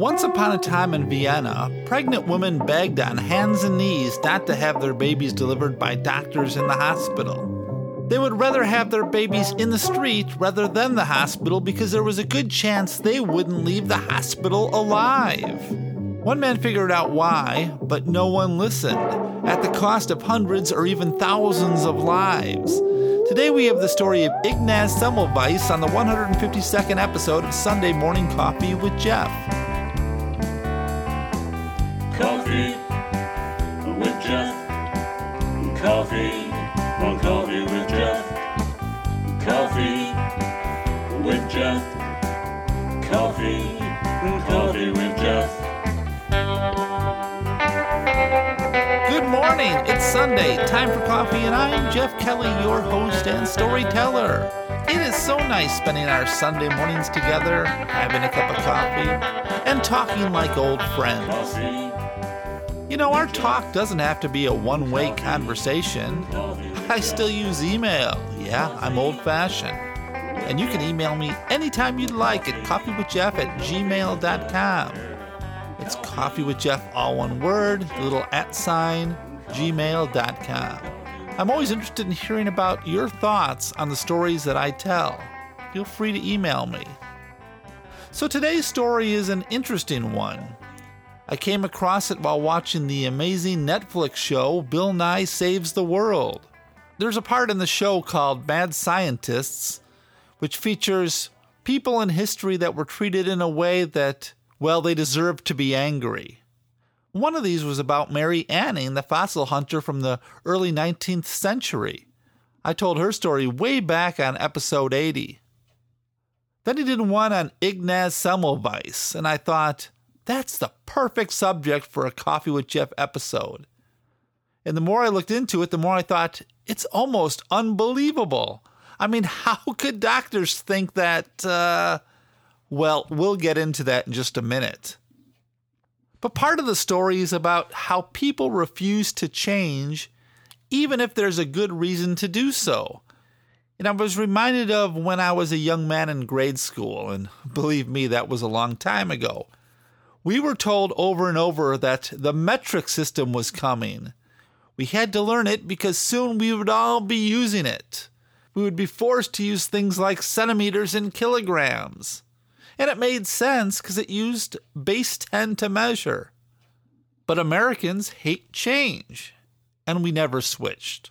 Once upon a time in Vienna, pregnant women begged on hands and knees not to have their babies delivered by doctors in the hospital. They would rather have their babies in the street rather than the hospital because there was a good chance they wouldn't leave the hospital alive. One man figured out why, but no one listened, at the cost of hundreds or even thousands of lives. Today we have the story of Ignaz Semmelweis on the 152nd episode of Sunday Morning Coffee with Jeff. Coffee with Jeff. Coffee on Coffee with Jeff. Coffee with Jeff. Coffee Coffee with Jeff. Good morning. It's Sunday. Time for coffee, and I'm Jeff Kelly, your host and storyteller. It is so nice spending our Sunday mornings together, having a cup of coffee, and talking like old friends. You know, our talk doesn't have to be a one way conversation. I still use email. Yeah, I'm old fashioned. And you can email me anytime you'd like at coffeewithjeff at gmail.com. It's coffee with Jeff, all one word, little at sign, gmail.com. I'm always interested in hearing about your thoughts on the stories that I tell. Feel free to email me. So today's story is an interesting one. I came across it while watching the amazing Netflix show Bill Nye Saves the World. There's a part in the show called Mad Scientists, which features people in history that were treated in a way that well, they deserved to be angry. One of these was about Mary Anning, the fossil hunter from the early 19th century. I told her story way back on episode 80. Then he did one on Ignaz Semmelweis, and I thought, that's the perfect subject for a Coffee with Jeff episode. And the more I looked into it, the more I thought, it's almost unbelievable. I mean, how could doctors think that, uh, well, we'll get into that in just a minute. But part of the story is about how people refuse to change, even if there's a good reason to do so. And I was reminded of when I was a young man in grade school, and believe me, that was a long time ago. We were told over and over that the metric system was coming. We had to learn it because soon we would all be using it. We would be forced to use things like centimeters and kilograms and it made sense because it used base 10 to measure. But Americans hate change, and we never switched.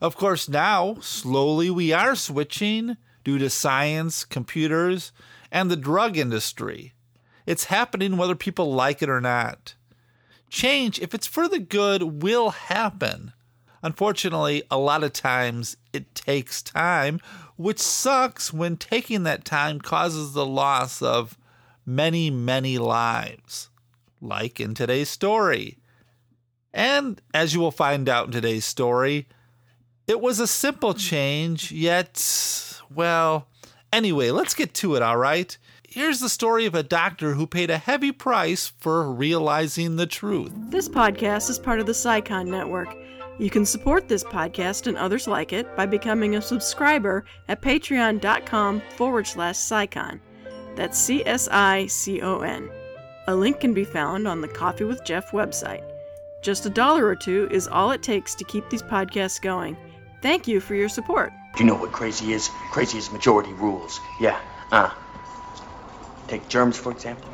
Of course, now, slowly we are switching due to science, computers, and the drug industry. It's happening whether people like it or not. Change, if it's for the good, will happen. Unfortunately, a lot of times it takes time, which sucks when taking that time causes the loss of many, many lives, like in today's story. And as you will find out in today's story, it was a simple change, yet, well, anyway, let's get to it, all right? Here's the story of a doctor who paid a heavy price for realizing the truth. This podcast is part of the CSICON Network. You can support this podcast and others like it by becoming a subscriber at patreon.com forward slash CSICON. That's C S I C O N. A link can be found on the Coffee with Jeff website. Just a dollar or two is all it takes to keep these podcasts going. Thank you for your support. Do you know what crazy is? Crazy is majority rules. Yeah, uh. Take germs, for example.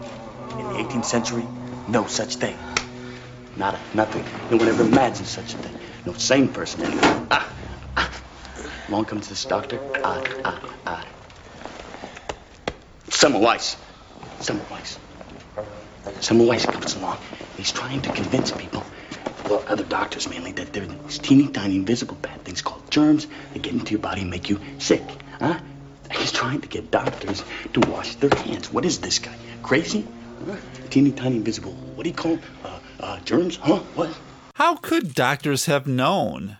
In the 18th century, no such thing. Nada, nothing. No one ever imagined such a thing. No sane person anyway. Ah, ah. Along comes this doctor. Ah, ah, ah. Semmelweis. Semmelweis. Semmelweis comes along. He's trying to convince people, well, other doctors mainly, that there are these teeny tiny invisible bad things called germs that get into your body and make you sick. Huh? He's trying to get doctors to wash their hands. What is this guy? Crazy? Huh? Teeny tiny invisible. What do you call Uh, uh, germs? Huh? What? How could doctors have known?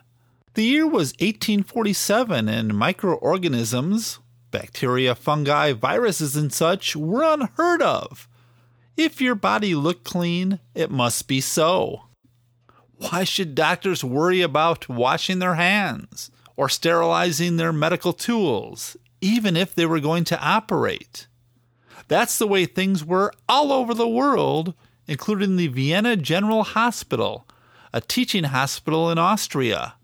The year was 1847, and microorganisms, bacteria, fungi, viruses, and such, were unheard of. If your body looked clean, it must be so. Why should doctors worry about washing their hands or sterilizing their medical tools, even if they were going to operate? That's the way things were all over the world, including the Vienna General Hospital, a teaching hospital in Austria.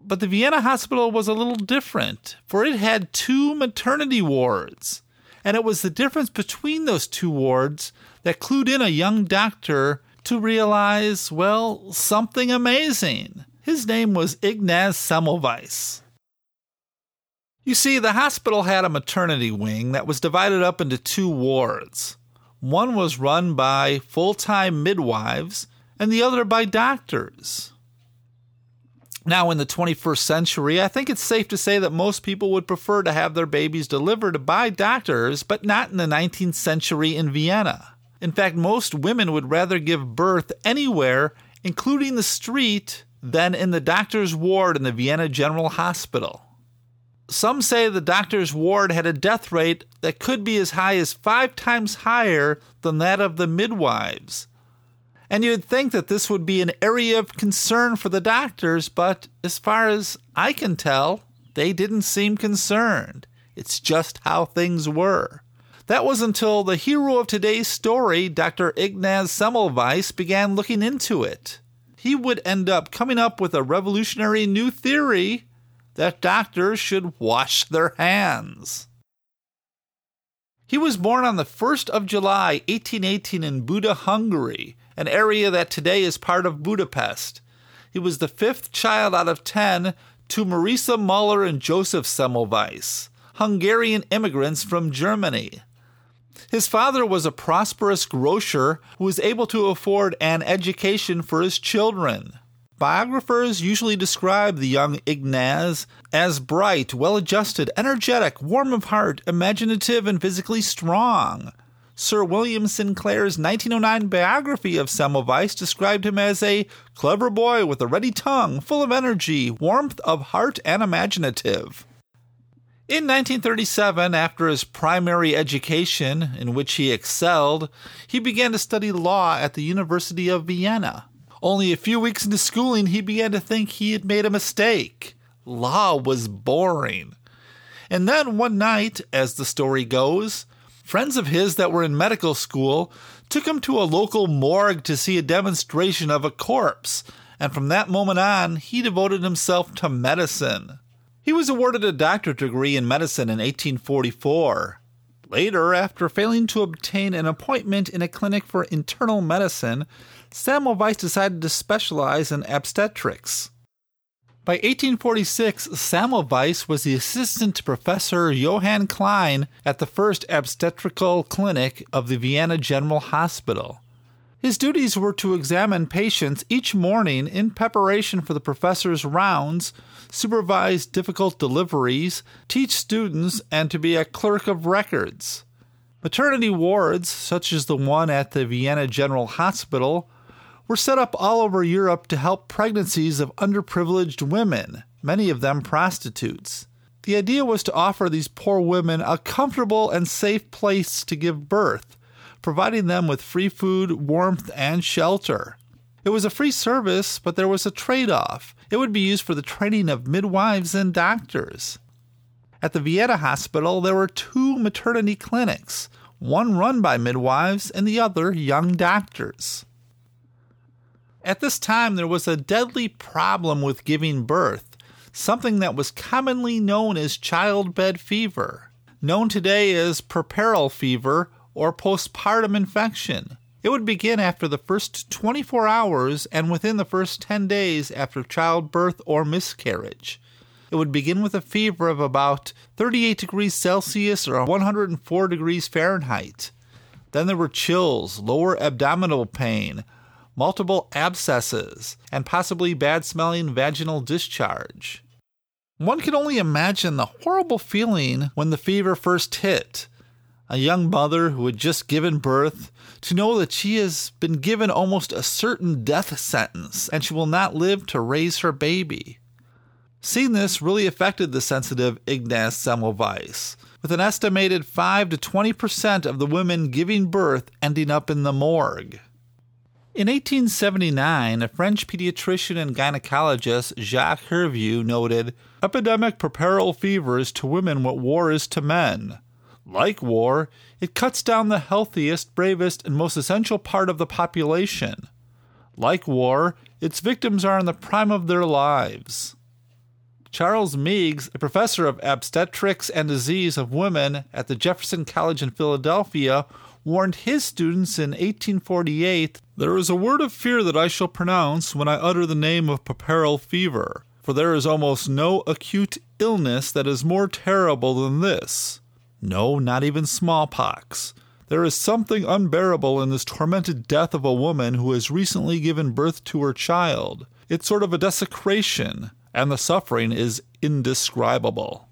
But the Vienna hospital was a little different, for it had two maternity wards. And it was the difference between those two wards that clued in a young doctor to realize, well, something amazing. His name was Ignaz Semmelweis. You see, the hospital had a maternity wing that was divided up into two wards. One was run by full time midwives, and the other by doctors. Now, in the 21st century, I think it's safe to say that most people would prefer to have their babies delivered by doctors, but not in the 19th century in Vienna. In fact, most women would rather give birth anywhere, including the street, than in the doctor's ward in the Vienna General Hospital. Some say the doctor's ward had a death rate that could be as high as five times higher than that of the midwives. And you'd think that this would be an area of concern for the doctors, but as far as I can tell, they didn't seem concerned. It's just how things were. That was until the hero of today's story, Dr. Ignaz Semmelweis, began looking into it. He would end up coming up with a revolutionary new theory that doctors should wash their hands. He was born on the 1st of July, 1818, in Buda, Hungary, an area that today is part of Budapest. He was the fifth child out of ten to Marisa Muller and Joseph Semmelweis, Hungarian immigrants from Germany. His father was a prosperous grocer who was able to afford an education for his children. Biographers usually describe the young Ignaz as bright, well adjusted, energetic, warm of heart, imaginative, and physically strong. Sir William Sinclair's 1909 biography of Semmelweis described him as a clever boy with a ready tongue, full of energy, warmth of heart, and imaginative. In 1937, after his primary education, in which he excelled, he began to study law at the University of Vienna. Only a few weeks into schooling, he began to think he had made a mistake. Law was boring. And then one night, as the story goes, friends of his that were in medical school took him to a local morgue to see a demonstration of a corpse, and from that moment on, he devoted himself to medicine. He was awarded a doctorate degree in medicine in 1844. Later, after failing to obtain an appointment in a clinic for internal medicine, Semmelweis decided to specialize in obstetrics. By 1846, Semmelweis was the assistant to Professor Johann Klein at the first obstetrical clinic of the Vienna General Hospital. His duties were to examine patients each morning in preparation for the professor's rounds, supervise difficult deliveries, teach students, and to be a clerk of records. Maternity wards, such as the one at the Vienna General Hospital, were set up all over Europe to help pregnancies of underprivileged women, many of them prostitutes. The idea was to offer these poor women a comfortable and safe place to give birth, providing them with free food, warmth, and shelter. It was a free service, but there was a trade off. It would be used for the training of midwives and doctors. At the Vienna hospital, there were two maternity clinics, one run by midwives and the other young doctors. At this time, there was a deadly problem with giving birth, something that was commonly known as childbed fever, known today as puerperal fever or postpartum infection. It would begin after the first 24 hours and within the first 10 days after childbirth or miscarriage. It would begin with a fever of about 38 degrees Celsius or 104 degrees Fahrenheit. Then there were chills, lower abdominal pain, multiple abscesses, and possibly bad smelling vaginal discharge. One can only imagine the horrible feeling when the fever first hit. A young mother who had just given birth to know that she has been given almost a certain death sentence and she will not live to raise her baby. Seeing this really affected the sensitive Ignaz Semmelweis, with an estimated 5 to 20 percent of the women giving birth ending up in the morgue. In 1879, a French pediatrician and gynecologist, Jacques Hervieux, noted epidemic puerperal fevers to women what war is to men. Like war, it cuts down the healthiest, bravest, and most essential part of the population. Like war, its victims are in the prime of their lives. Charles Meigs, a professor of obstetrics and disease of women at the Jefferson College in Philadelphia, warned his students in 1848 There is a word of fear that I shall pronounce when I utter the name of puerperal fever, for there is almost no acute illness that is more terrible than this. No, not even smallpox. There is something unbearable in this tormented death of a woman who has recently given birth to her child. It's sort of a desecration, and the suffering is indescribable.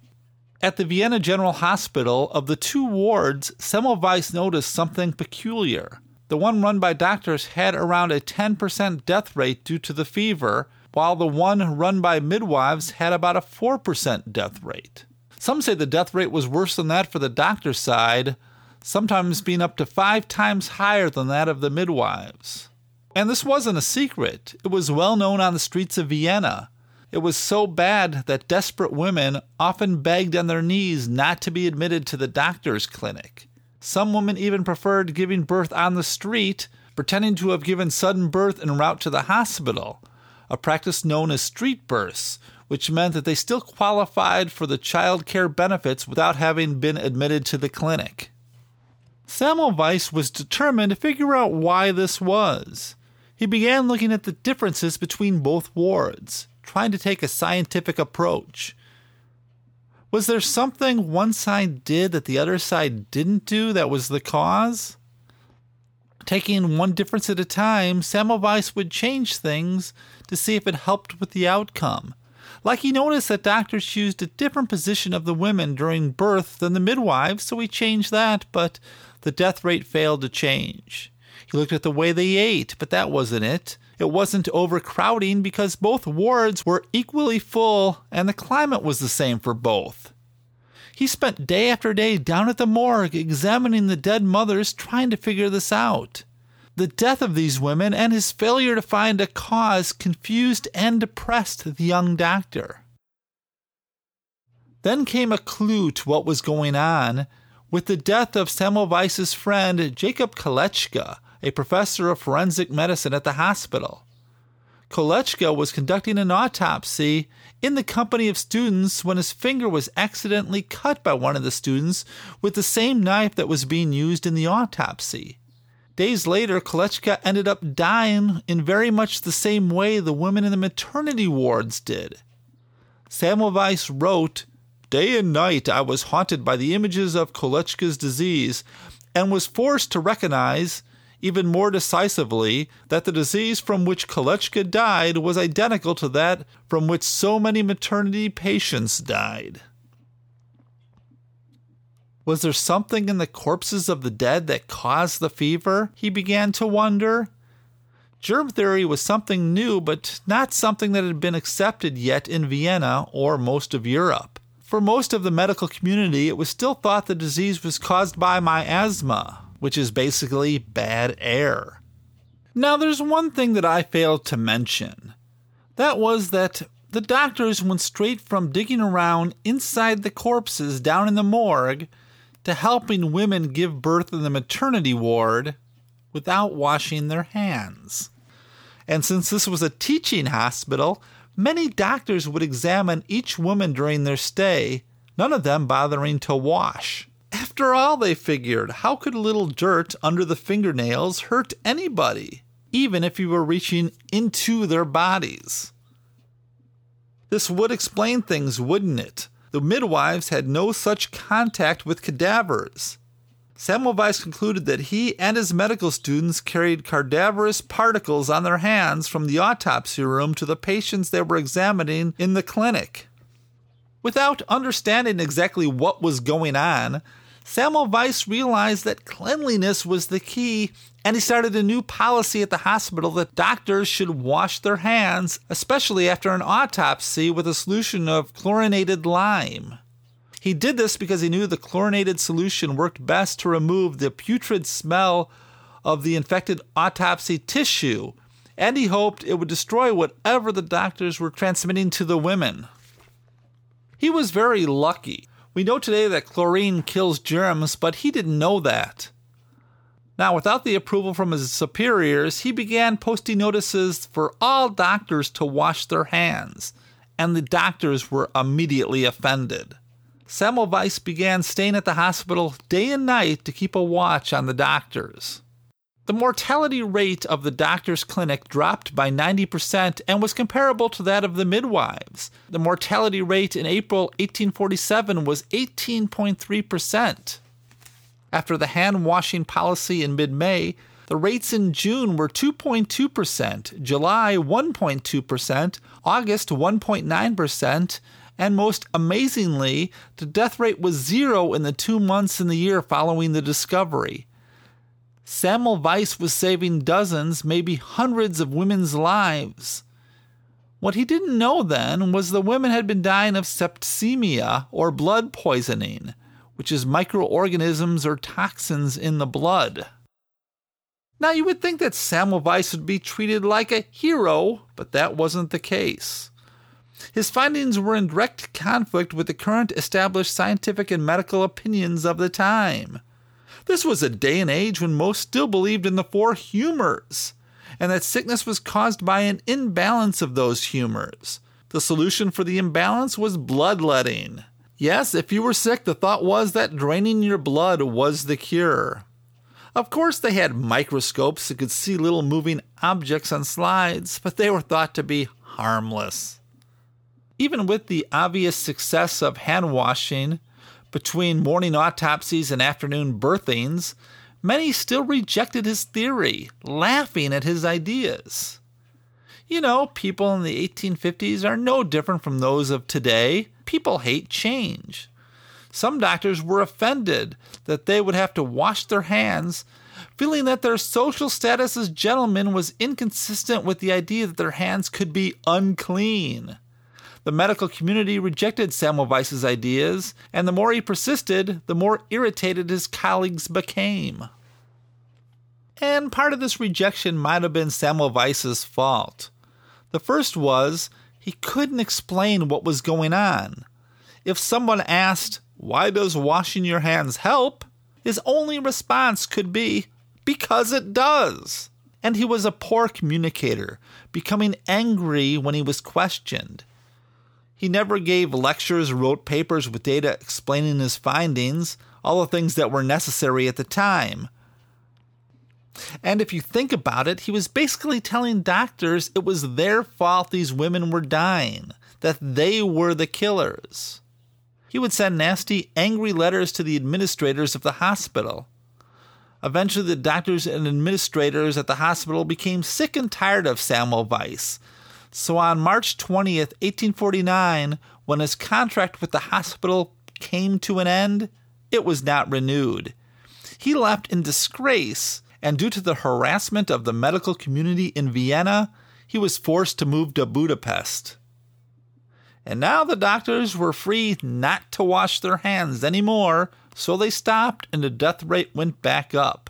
At the Vienna General Hospital, of the two wards, Semmelweis noticed something peculiar. The one run by doctors had around a 10% death rate due to the fever, while the one run by midwives had about a 4% death rate. Some say the death rate was worse than that for the doctor's side, sometimes being up to five times higher than that of the midwives. And this wasn't a secret, it was well known on the streets of Vienna. It was so bad that desperate women often begged on their knees not to be admitted to the doctor's clinic. Some women even preferred giving birth on the street, pretending to have given sudden birth en route to the hospital, a practice known as street births, which meant that they still qualified for the child care benefits without having been admitted to the clinic. Semmelweis was determined to figure out why this was. He began looking at the differences between both wards trying to take a scientific approach. Was there something one side did that the other side didn't do that was the cause? Taking one difference at a time, Semmelweis would change things to see if it helped with the outcome. Like he noticed that doctors used a different position of the women during birth than the midwives, so he changed that, but the death rate failed to change. He looked at the way they ate, but that wasn't it. It wasn't overcrowding because both wards were equally full and the climate was the same for both. He spent day after day down at the morgue examining the dead mothers trying to figure this out. The death of these women and his failure to find a cause confused and depressed the young doctor. Then came a clue to what was going on with the death of Semmelweis's friend Jacob Kolletschka, a professor of forensic medicine at the hospital. Kolletschka was conducting an autopsy in the company of students when his finger was accidentally cut by one of the students with the same knife that was being used in the autopsy. Days later, Kolletschka ended up dying in very much the same way the women in the maternity wards did. Semmelweis wrote, Day and night I was haunted by the images of Kolletschka's disease and was forced to recognize even more decisively that the disease from which Kolletschka died was identical to that from which so many maternity patients died. Was there something in the corpses of the dead that caused the fever? He began to wonder. Germ theory was something new, but not something that had been accepted yet in Vienna or most of Europe. For most of the medical community, it was still thought the disease was caused by miasma, which is basically bad air. Now, there's one thing that I failed to mention. That was that the doctors went straight from digging around inside the corpses down in the morgue to helping women give birth in the maternity ward without washing their hands. And since this was a teaching hospital, many doctors would examine each woman during their stay, none of them bothering to wash. After all, they figured, how could a little dirt under the fingernails hurt anybody, even if you were reaching into their bodies? This would explain things, wouldn't it? The midwives had no such contact with cadavers. Semmelweis concluded that he and his medical students carried cadaverous particles on their hands from the autopsy room to the patients they were examining in the clinic. Without understanding exactly what was going on, Semmelweis realized that cleanliness was the key, and he started a new policy at the hospital that doctors should wash their hands, especially after an autopsy, with a solution of chlorinated lime. He did this because he knew the chlorinated solution worked best to remove the putrid smell of the infected autopsy tissue, and he hoped it would destroy whatever the doctors were transmitting to the women. He was very lucky. We know today that chlorine kills germs, but he didn't know that. Now, without the approval from his superiors, he began posting notices for all doctors to wash their hands, and the doctors were immediately offended. Semmelweis began staying at the hospital day and night to keep a watch on the doctors. The mortality rate of the doctor's clinic dropped by 90% and was comparable to that of the midwives. The mortality rate in April 1847 was 18.3%. After the hand washing policy in mid May, the rates in June were 2.2%, July 1.2%, August 1.9%, and most amazingly, the death rate was zero in the two months in the year following the discovery. Semmelweis was saving dozens, maybe hundreds of women's lives. What he didn't know then was the women had been dying of septicemia or blood poisoning which is microorganisms or toxins in the blood. Now, you would think that Semmelweis would be treated like a hero, but that wasn't the case. His findings were in direct conflict with the current established scientific and medical opinions of the time. This was a day and age when most still believed in the four humors, and that sickness was caused by an imbalance of those humors. The solution for the imbalance was bloodletting. Yes, if you were sick, the thought was that draining your blood was the cure. Of course, they had microscopes that could see little moving objects on slides, but they were thought to be harmless. Even with the obvious success of hand washing between morning autopsies and afternoon birthings, many still rejected his theory, laughing at his ideas. You know, people in the 1850s are no different from those of today people hate change. Some doctors were offended that they would have to wash their hands, feeling that their social status as gentlemen was inconsistent with the idea that their hands could be unclean. The medical community rejected Semmelweis's ideas, and the more he persisted, the more irritated his colleagues became. And part of this rejection might have been Semmelweis's fault. The first was he couldn't explain what was going on. If someone asked, Why does washing your hands help? his only response could be, Because it does. And he was a poor communicator, becoming angry when he was questioned. He never gave lectures wrote papers with data explaining his findings, all the things that were necessary at the time. And if you think about it, he was basically telling doctors it was their fault these women were dying, that they were the killers. He would send nasty, angry letters to the administrators of the hospital. Eventually, the doctors and administrators at the hospital became sick and tired of Semmelweis. So on March 20th, 1849, when his contract with the hospital came to an end, it was not renewed. He left in disgrace and due to the harassment of the medical community in Vienna, he was forced to move to Budapest. And now the doctors were free not to wash their hands anymore, so they stopped and the death rate went back up.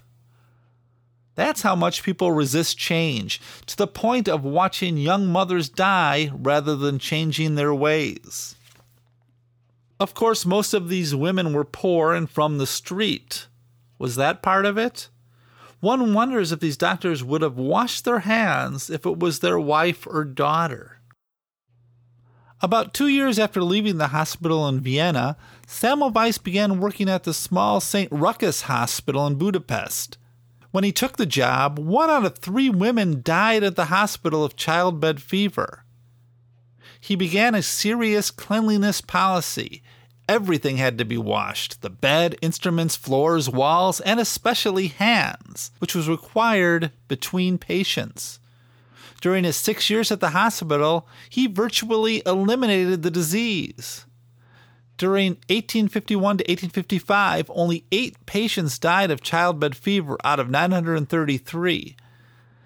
That's how much people resist change, to the point of watching young mothers die rather than changing their ways. Of course, most of these women were poor and from the street. Was that part of it? One wonders if these doctors would have washed their hands if it was their wife or daughter. About two years after leaving the hospital in Vienna, Semmelweis began working at the small St. Rochus Hospital in Budapest. When he took the job, one out of three women died at the hospital of childbed fever. He began a serious cleanliness policy Everything had to be washed the bed, instruments, floors, walls, and especially hands, which was required between patients. During his six years at the hospital, he virtually eliminated the disease. During 1851 to 1855, only eight patients died of childbed fever out of 933.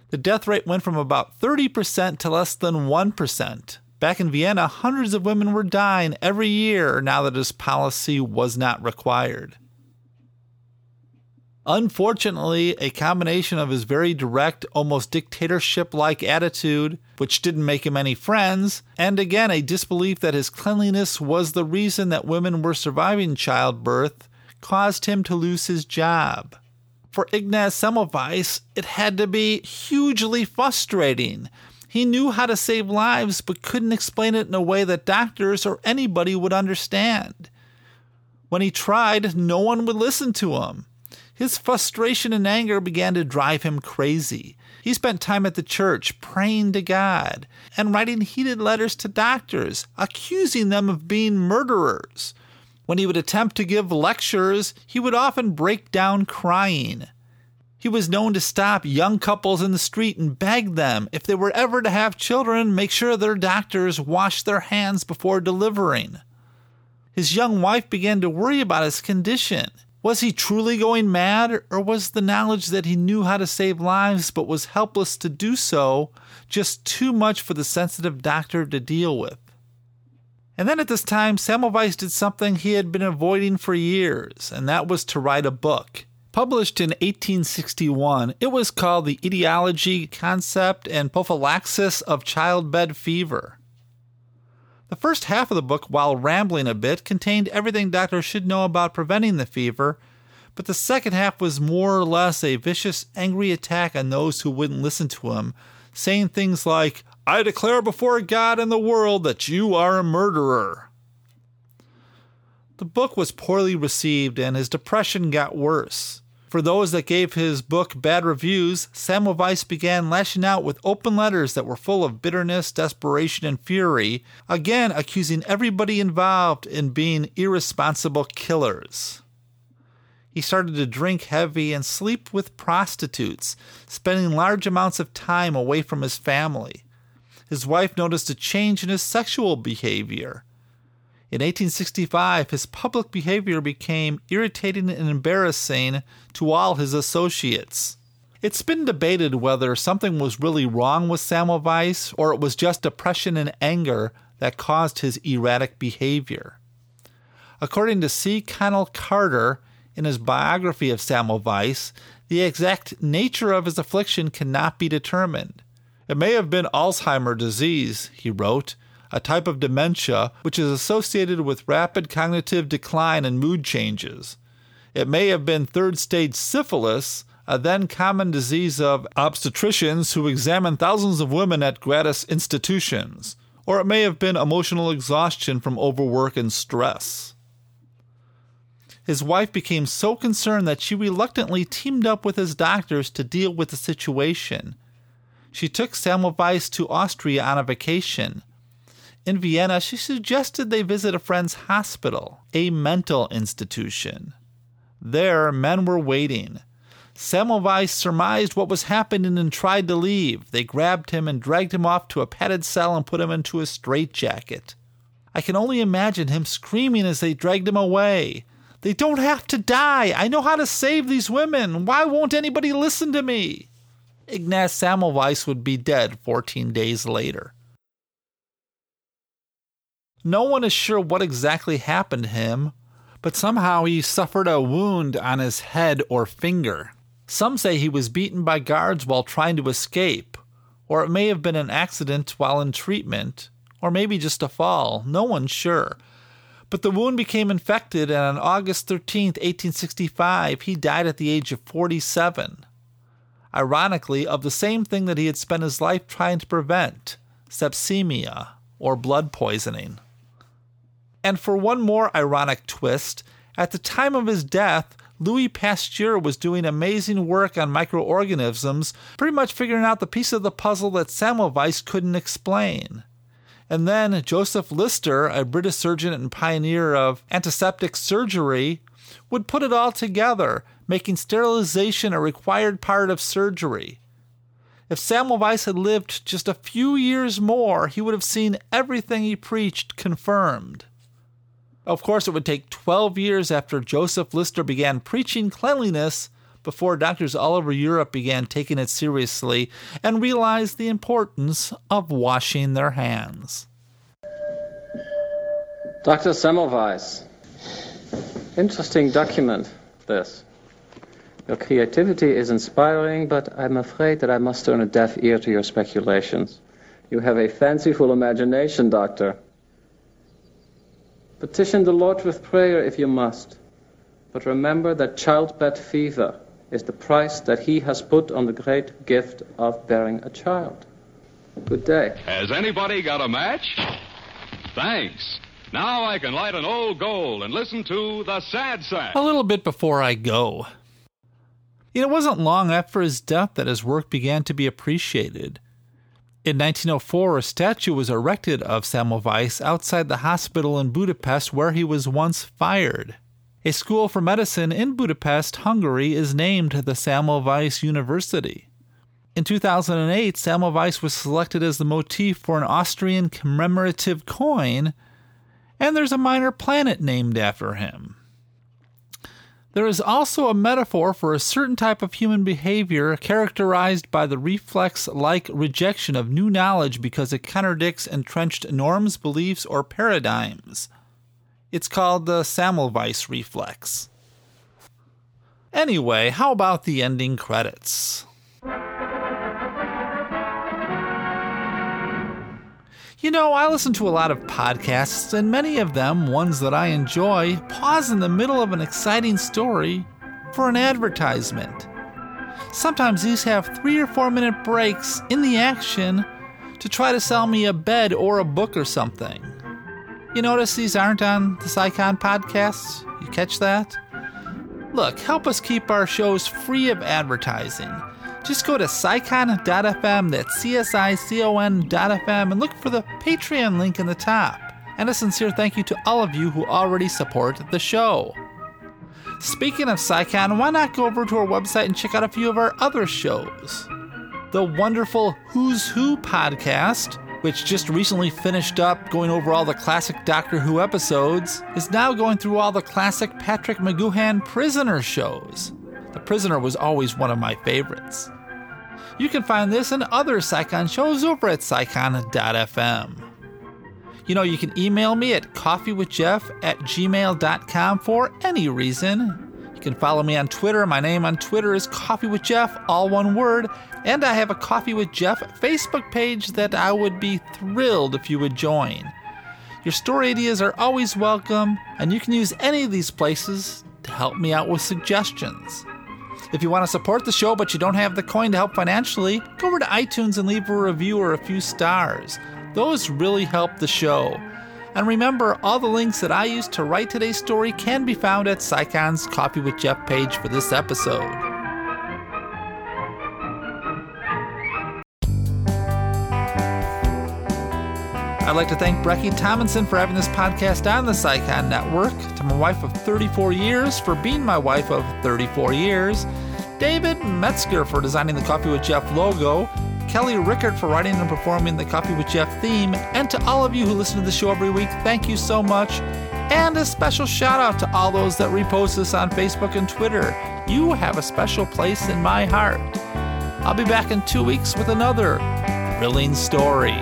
The death rate went from about 30% to less than 1%. Back in Vienna, hundreds of women were dying every year now that this policy was not required. Unfortunately, a combination of his very direct, almost dictatorship like attitude, which didn't make him any friends, and again a disbelief that his cleanliness was the reason that women were surviving childbirth, caused him to lose his job. For Ignaz Semmelweis, it had to be hugely frustrating. He knew how to save lives, but couldn't explain it in a way that doctors or anybody would understand. When he tried, no one would listen to him. His frustration and anger began to drive him crazy. He spent time at the church praying to God and writing heated letters to doctors, accusing them of being murderers. When he would attempt to give lectures, he would often break down crying. He was known to stop young couples in the street and beg them, if they were ever to have children, make sure their doctors washed their hands before delivering. His young wife began to worry about his condition. Was he truly going mad, or was the knowledge that he knew how to save lives but was helpless to do so just too much for the sensitive doctor to deal with? And then at this time, Semmelweis did something he had been avoiding for years, and that was to write a book. Published in 1861, it was called The Etiology, Concept, and Prophylaxis of Childbed Fever. The first half of the book, while rambling a bit, contained everything doctors should know about preventing the fever, but the second half was more or less a vicious, angry attack on those who wouldn't listen to him, saying things like, I declare before God and the world that you are a murderer. The book was poorly received and his depression got worse. For those that gave his book bad reviews, Semmelweis began lashing out with open letters that were full of bitterness, desperation, and fury, again accusing everybody involved in being irresponsible killers. He started to drink heavy and sleep with prostitutes, spending large amounts of time away from his family. His wife noticed a change in his sexual behavior. In 1865, his public behavior became irritating and embarrassing to all his associates. It's been debated whether something was really wrong with Semmelweis or it was just depression and anger that caused his erratic behavior. According to K. Codell Carter, in his biography of Semmelweis, the exact nature of his affliction cannot be determined. It may have been Alzheimer's disease, he wrote, a type of dementia which is associated with rapid cognitive decline and mood changes. It may have been third stage syphilis, a then common disease of obstetricians who examine thousands of women at gratis institutions, or it may have been emotional exhaustion from overwork and stress. His wife became so concerned that she reluctantly teamed up with his doctors to deal with the situation. She took Semmelweis to Austria on a vacation, in Vienna, she suggested they visit a friend's hospital, a mental institution. There, men were waiting. Semmelweis surmised what was happening and tried to leave. They grabbed him and dragged him off to a padded cell and put him into a straitjacket. I can only imagine him screaming as they dragged him away. They don't have to die. I know how to save these women. Why won't anybody listen to me? Ignaz Semmelweis would be dead 14 days later. No one is sure what exactly happened to him, but somehow he suffered a wound on his head or finger. Some say he was beaten by guards while trying to escape, or it may have been an accident while in treatment, or maybe just a fall. No one's sure. But the wound became infected, and on August 13, 1865, he died at the age of 47. Ironically, of the same thing that he had spent his life trying to prevent sepsemia, or blood poisoning. And for one more ironic twist, at the time of his death, Louis Pasteur was doing amazing work on microorganisms, pretty much figuring out the piece of the puzzle that Semmelweis couldn't explain. And then Joseph Lister, a British surgeon and pioneer of antiseptic surgery, would put it all together, making sterilization a required part of surgery. If Semmelweis had lived just a few years more, he would have seen everything he preached confirmed. Of course, it would take 12 years after Joseph Lister began preaching cleanliness before doctors all over Europe began taking it seriously and realized the importance of washing their hands. Dr. Semmelweis, interesting document, this. Your creativity is inspiring, but I'm afraid that I must turn a deaf ear to your speculations. You have a fanciful imagination, Doctor. Petition the Lord with prayer if you must, but remember that childbed fever is the price that He has put on the great gift of bearing a child. Good day. Has anybody got a match? Thanks. Now I can light an old gold and listen to the sad sack. A little bit before I go. It wasn't long after his death that his work began to be appreciated. In 1904, a statue was erected of Semmelweis outside the hospital in Budapest where he was once fired. A school for medicine in Budapest, Hungary, is named the Semmelweis University. In 2008, Semmelweis was selected as the motif for an Austrian commemorative coin, and there's a minor planet named after him. There is also a metaphor for a certain type of human behavior characterized by the reflex like rejection of new knowledge because it contradicts entrenched norms, beliefs, or paradigms. It's called the Semmelweis reflex. Anyway, how about the ending credits? You know, I listen to a lot of podcasts, and many of them, ones that I enjoy, pause in the middle of an exciting story for an advertisement. Sometimes these have three or four minute breaks in the action to try to sell me a bed or a book or something. You notice these aren't on the CSICON podcasts? You catch that? Look, help us keep our shows free of advertising just go to csicon.fm, that's C-S-I-C-O-N.fm, and look for the Patreon link in the top. And a sincere thank you to all of you who already support the show. Speaking of CSICON, why not go over to our website and check out a few of our other shows? The wonderful Who's Who podcast, which just recently finished up going over all the classic Doctor Who episodes, is now going through all the classic Patrick McGoohan prisoner shows. The Prisoner was always one of my favorites. You can find this and other CSICON shows over at csicon.fm. You know, you can email me at coffeewithjeff at gmail.com for any reason. You can follow me on Twitter. My name on Twitter is Coffee with Jeff, all one word. And I have a Coffee with Jeff Facebook page that I would be thrilled if you would join. Your story ideas are always welcome, and you can use any of these places to help me out with suggestions. If you want to support the show but you don't have the coin to help financially, go over to iTunes and leave a review or a few stars. Those really help the show. And remember, all the links that I used to write today's story can be found at CSICON's Coffee with Jeff page for this episode. I'd like to thank Brecky Tomlinson for having this podcast on the Psycon Network, to my wife of 34 years for being my wife of 34 years, David Metzger for designing the Coffee with Jeff logo, Kelly Rickard for writing and performing the Coffee with Jeff theme, and to all of you who listen to the show every week, thank you so much. And a special shout out to all those that repost us on Facebook and Twitter. You have a special place in my heart. I'll be back in two weeks with another thrilling story.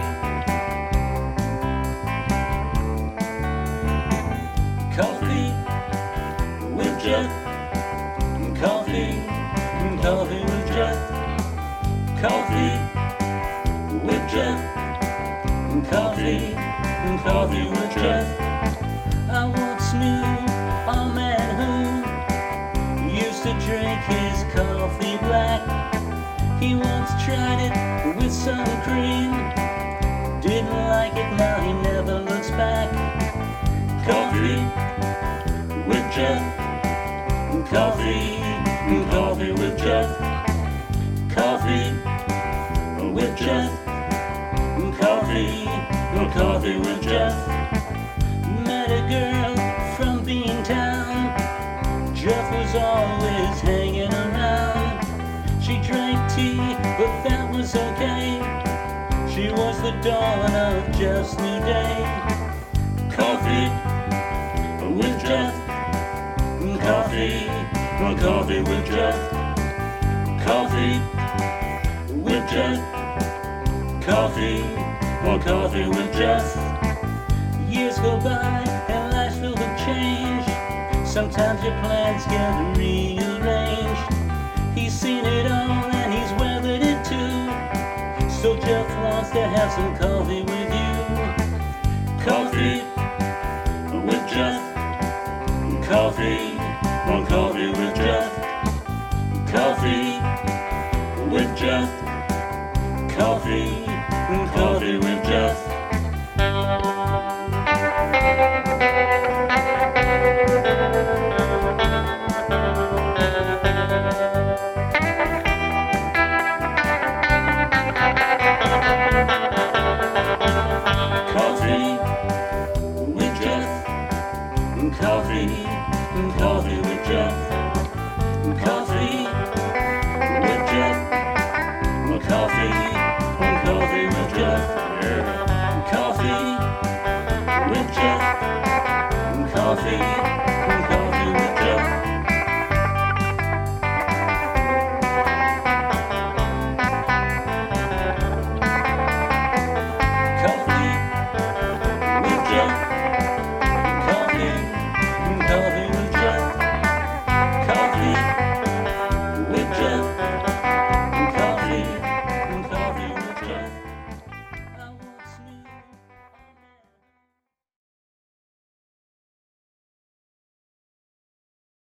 Coffee with Jeff. I once knew a man who used to drink his coffee black. He once tried it with some cream. Didn't like it, now he never looks back. Coffee with Jeff. Coffee, coffee with Jeff. Coffee with Jeff. Coffee, with Jeff. Met a girl from Beantown. Jeff was always hanging around. She drank tea, but that was okay. She was the dawn of Jeff's new day. Coffee with Jeff. Coffee, coffee with Jeff. Coffee with Jeff. Coffee, more coffee with Jeff. Years go by and life's filled with change. Sometimes your plans get rearranged. He's seen it all and he's weathered it too. So Jeff wants to have some coffee with you. Coffee, coffee with Jeff. Coffee, coffee with Jeff. Coffee with Jeff.